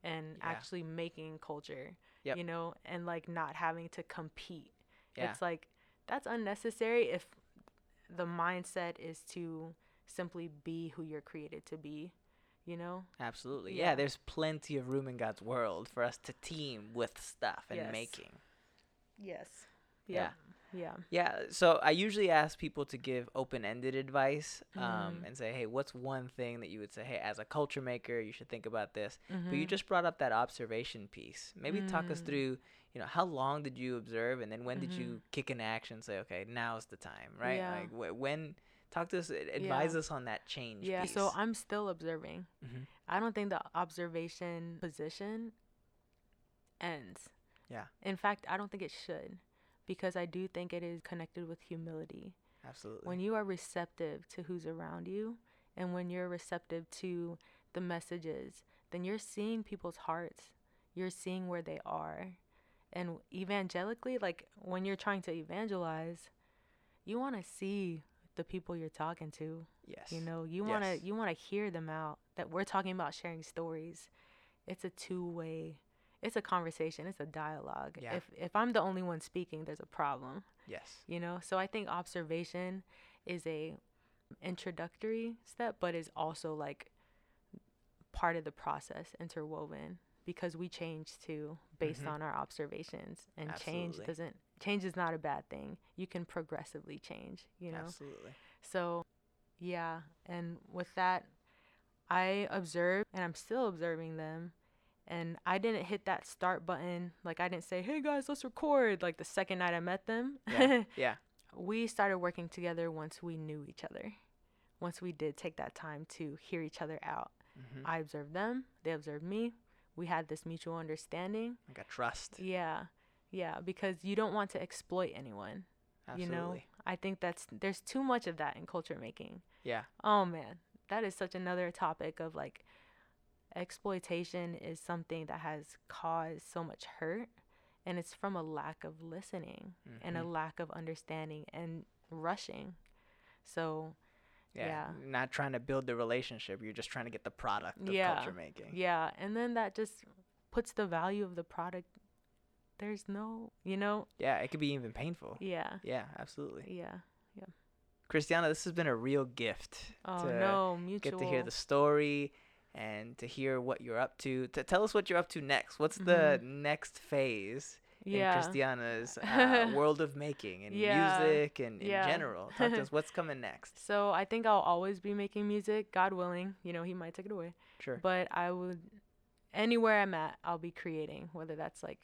[SPEAKER 2] and
[SPEAKER 1] Yeah.
[SPEAKER 2] actually making culture
[SPEAKER 1] Yep.
[SPEAKER 2] you know and like not having to compete
[SPEAKER 1] Yeah.
[SPEAKER 2] it's like that's unnecessary if the mindset is to simply be who you're created to be you know
[SPEAKER 1] Absolutely. Yeah.
[SPEAKER 2] Yeah.
[SPEAKER 1] there's plenty of room in God's world for us to team with stuff and
[SPEAKER 2] Yes.
[SPEAKER 1] making.
[SPEAKER 2] yes
[SPEAKER 1] Yeah.
[SPEAKER 2] Yeah
[SPEAKER 1] Yeah, so I usually ask people to give open-ended advice um,
[SPEAKER 2] Mhm.
[SPEAKER 1] and say, "Hey, what's one thing that you would say, hey, as a culture maker, you should think about this?" But you
[SPEAKER 2] Mhm.
[SPEAKER 1] just brought up that observation piece. Maybe talk us
[SPEAKER 2] Mm.
[SPEAKER 1] through, you know, how long did you observe, and then when did you
[SPEAKER 2] Mhm.
[SPEAKER 1] kick into action? Say, "Okay, now's the time," right?
[SPEAKER 2] Yeah.
[SPEAKER 1] Like wh- when. Talk to us. ad- Advise us on that change.
[SPEAKER 2] yeah
[SPEAKER 1] piece.
[SPEAKER 2] so i'm still observing
[SPEAKER 1] Mhm.
[SPEAKER 2] I don't think the observation position ends.
[SPEAKER 1] Yeah.
[SPEAKER 2] In fact, I don't think it should because I do think it is connected with humility.
[SPEAKER 1] Absolutely.
[SPEAKER 2] When you are receptive to who's around you and when you're receptive to the messages, then you're seeing people's hearts. You're seeing where they are. And evangelically, like when you're trying to evangelize, you want to see the people you're talking to.
[SPEAKER 1] yes.
[SPEAKER 2] You know, you want to
[SPEAKER 1] Yes.
[SPEAKER 2] you want to hear them out. That we're talking about sharing stories. It's a two-way. It's a conversation. It's a dialogue.
[SPEAKER 1] Yeah.
[SPEAKER 2] If if I'm the only one speaking, there's a problem.
[SPEAKER 1] Yes.
[SPEAKER 2] You know, so I think observation is a introductory step, but is also like part of the process, interwoven because we change too based
[SPEAKER 1] Mhm.
[SPEAKER 2] on our observations, and change doesn't change is not a bad thing. You can progressively change. You know.
[SPEAKER 1] Absolutely.
[SPEAKER 2] So, yeah, and with that, I observe and I'm still observing them. And I didn't hit that start button. Like, I didn't say, hey guys, let's record. Like, the second night I met them.
[SPEAKER 1] Yeah. yeah.
[SPEAKER 2] we started working together once we knew each other. Once we did take that time to hear each other out.
[SPEAKER 1] hmm
[SPEAKER 2] I observed them, they observed me. We had this mutual understanding.
[SPEAKER 1] Like a trust.
[SPEAKER 2] Yeah. Yeah, because you don't want to exploit anyone.
[SPEAKER 1] Absolutely.
[SPEAKER 2] You know, I think that's there's too much of that in culture making.
[SPEAKER 1] Yeah.
[SPEAKER 2] Oh man, that is such another topic of like exploitation is something that has caused so much hurt and it's from a lack of listening and a
[SPEAKER 1] Mhm.
[SPEAKER 2] lack of understanding and rushing. So,
[SPEAKER 1] Yeah.
[SPEAKER 2] yeah.
[SPEAKER 1] Not trying to build the relationship. You're just trying to get the product of
[SPEAKER 2] Yeah.
[SPEAKER 1] culture making.
[SPEAKER 2] yeah, and then that just puts the value of the product there's no, you know,
[SPEAKER 1] Yeah. It could be even painful.
[SPEAKER 2] yeah.
[SPEAKER 1] Yeah. Absolutely.
[SPEAKER 2] Yeah. Yeah.
[SPEAKER 1] Christiana, this has been a real gift
[SPEAKER 2] Oh
[SPEAKER 1] to
[SPEAKER 2] no, mutual.
[SPEAKER 1] get to hear the story and to hear what you're up to. To tell us what you're up to next. What's the next phase
[SPEAKER 2] Mm-hmm. yeah.
[SPEAKER 1] in Christiana's uh, world of making and
[SPEAKER 2] Yeah.
[SPEAKER 1] music and in
[SPEAKER 2] Yeah.
[SPEAKER 1] general? Talk to us. What's coming next?
[SPEAKER 2] So I think I'll always be making music, God willing. You know, He might take it away.
[SPEAKER 1] Sure.
[SPEAKER 2] But I would, anywhere I'm at, I'll be creating, whether that's like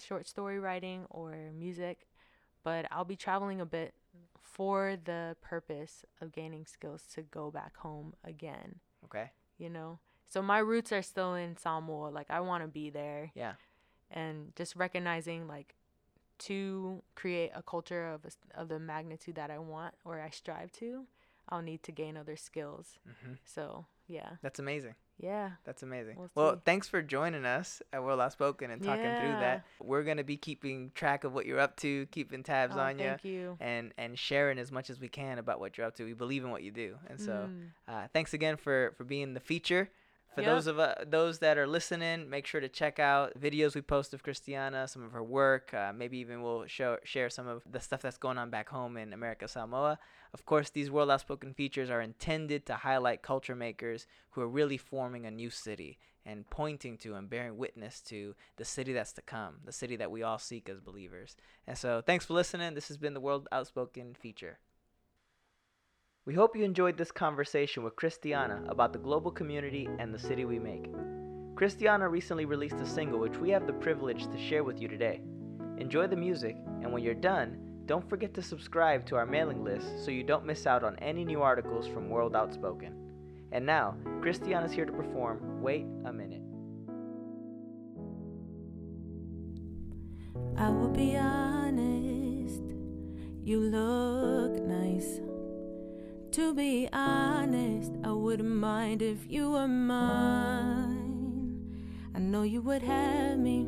[SPEAKER 2] short story writing or music. But I'll be traveling a bit for the purpose of gaining skills to go back home again,
[SPEAKER 1] Okay.
[SPEAKER 2] you know? So my roots are still in Samoa. Like, I want to be there.
[SPEAKER 1] Yeah.
[SPEAKER 2] And just recognizing, like, to create a culture of, of the magnitude that I want or I strive to, I'll need to gain other skills.
[SPEAKER 1] hmm
[SPEAKER 2] So
[SPEAKER 3] yeah,
[SPEAKER 1] That's amazing.
[SPEAKER 3] yeah.
[SPEAKER 1] That's amazing.
[SPEAKER 3] We'll
[SPEAKER 1] well, thanks for joining us at World Outspoken and talking through that. We're gonna be keeping track of what you're up to, keeping tabs
[SPEAKER 3] Oh,
[SPEAKER 1] on you,
[SPEAKER 3] thank you.
[SPEAKER 1] and and sharing as much as we can about what you're up to. We believe in what you do, and so
[SPEAKER 3] Mm.
[SPEAKER 1] uh, thanks again for for being the feature. For
[SPEAKER 3] Yep.
[SPEAKER 1] those of uh, those that are listening, make sure to check out videos we post of Christiana, some of her work. Uh, maybe even we'll show share some of the stuff that's going on back home in America Samoa. Of course, these World Outspoken features are intended to highlight culture makers who are really forming a new city and pointing to and bearing witness to the city that's to come, the city that we all seek as believers. And so, thanks for listening. This has been the World Outspoken feature. We hope you enjoyed this conversation with Christiana about the global community and the city we make. Christiana recently released a single which we have the privilege to share with you today. Enjoy the music, and when you're done, don't forget to subscribe to our mailing list so you don't miss out on any new articles from World Outspoken. And now, Christiana's here to perform Wait a Minute.
[SPEAKER 3] I will be honest, you look nice. To be honest, I wouldn't mind if you were mine. I know you would have me,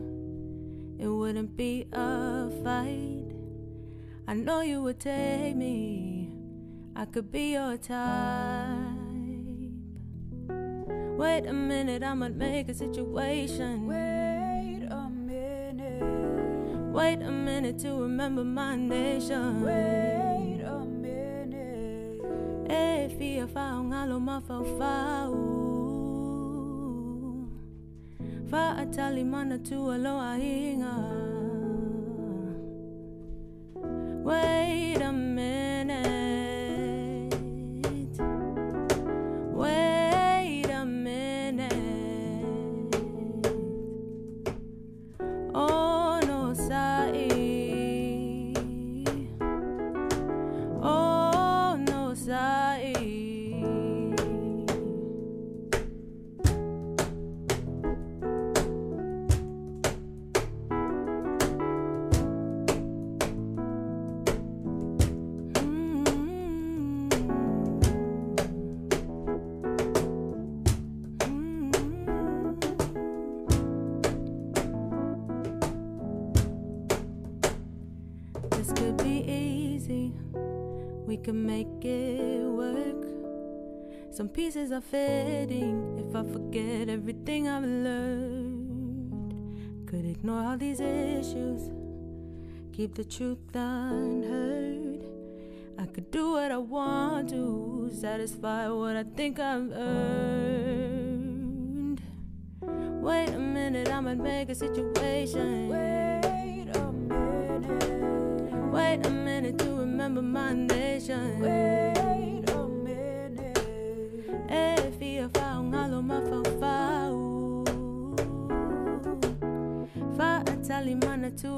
[SPEAKER 3] it wouldn't be a fight. I know you would take me, I could be your type. Wait a minute, I might make a situation.
[SPEAKER 4] Wait a minute.
[SPEAKER 3] Wait a minute to remember my nation.
[SPEAKER 4] Wait
[SPEAKER 3] E fia fa un alo ma fa fa Fa atali mana tu alo Some pieces are fitting if I forget everything I've learned. Could ignore all these issues, keep the truth unheard. I could do what I want to, satisfy what I think I've earned. Wait a minute, I might make a situation.
[SPEAKER 4] Wait a minute.
[SPEAKER 3] Wait a minute to remember my nation.
[SPEAKER 4] Wait
[SPEAKER 3] Fa atali mana tu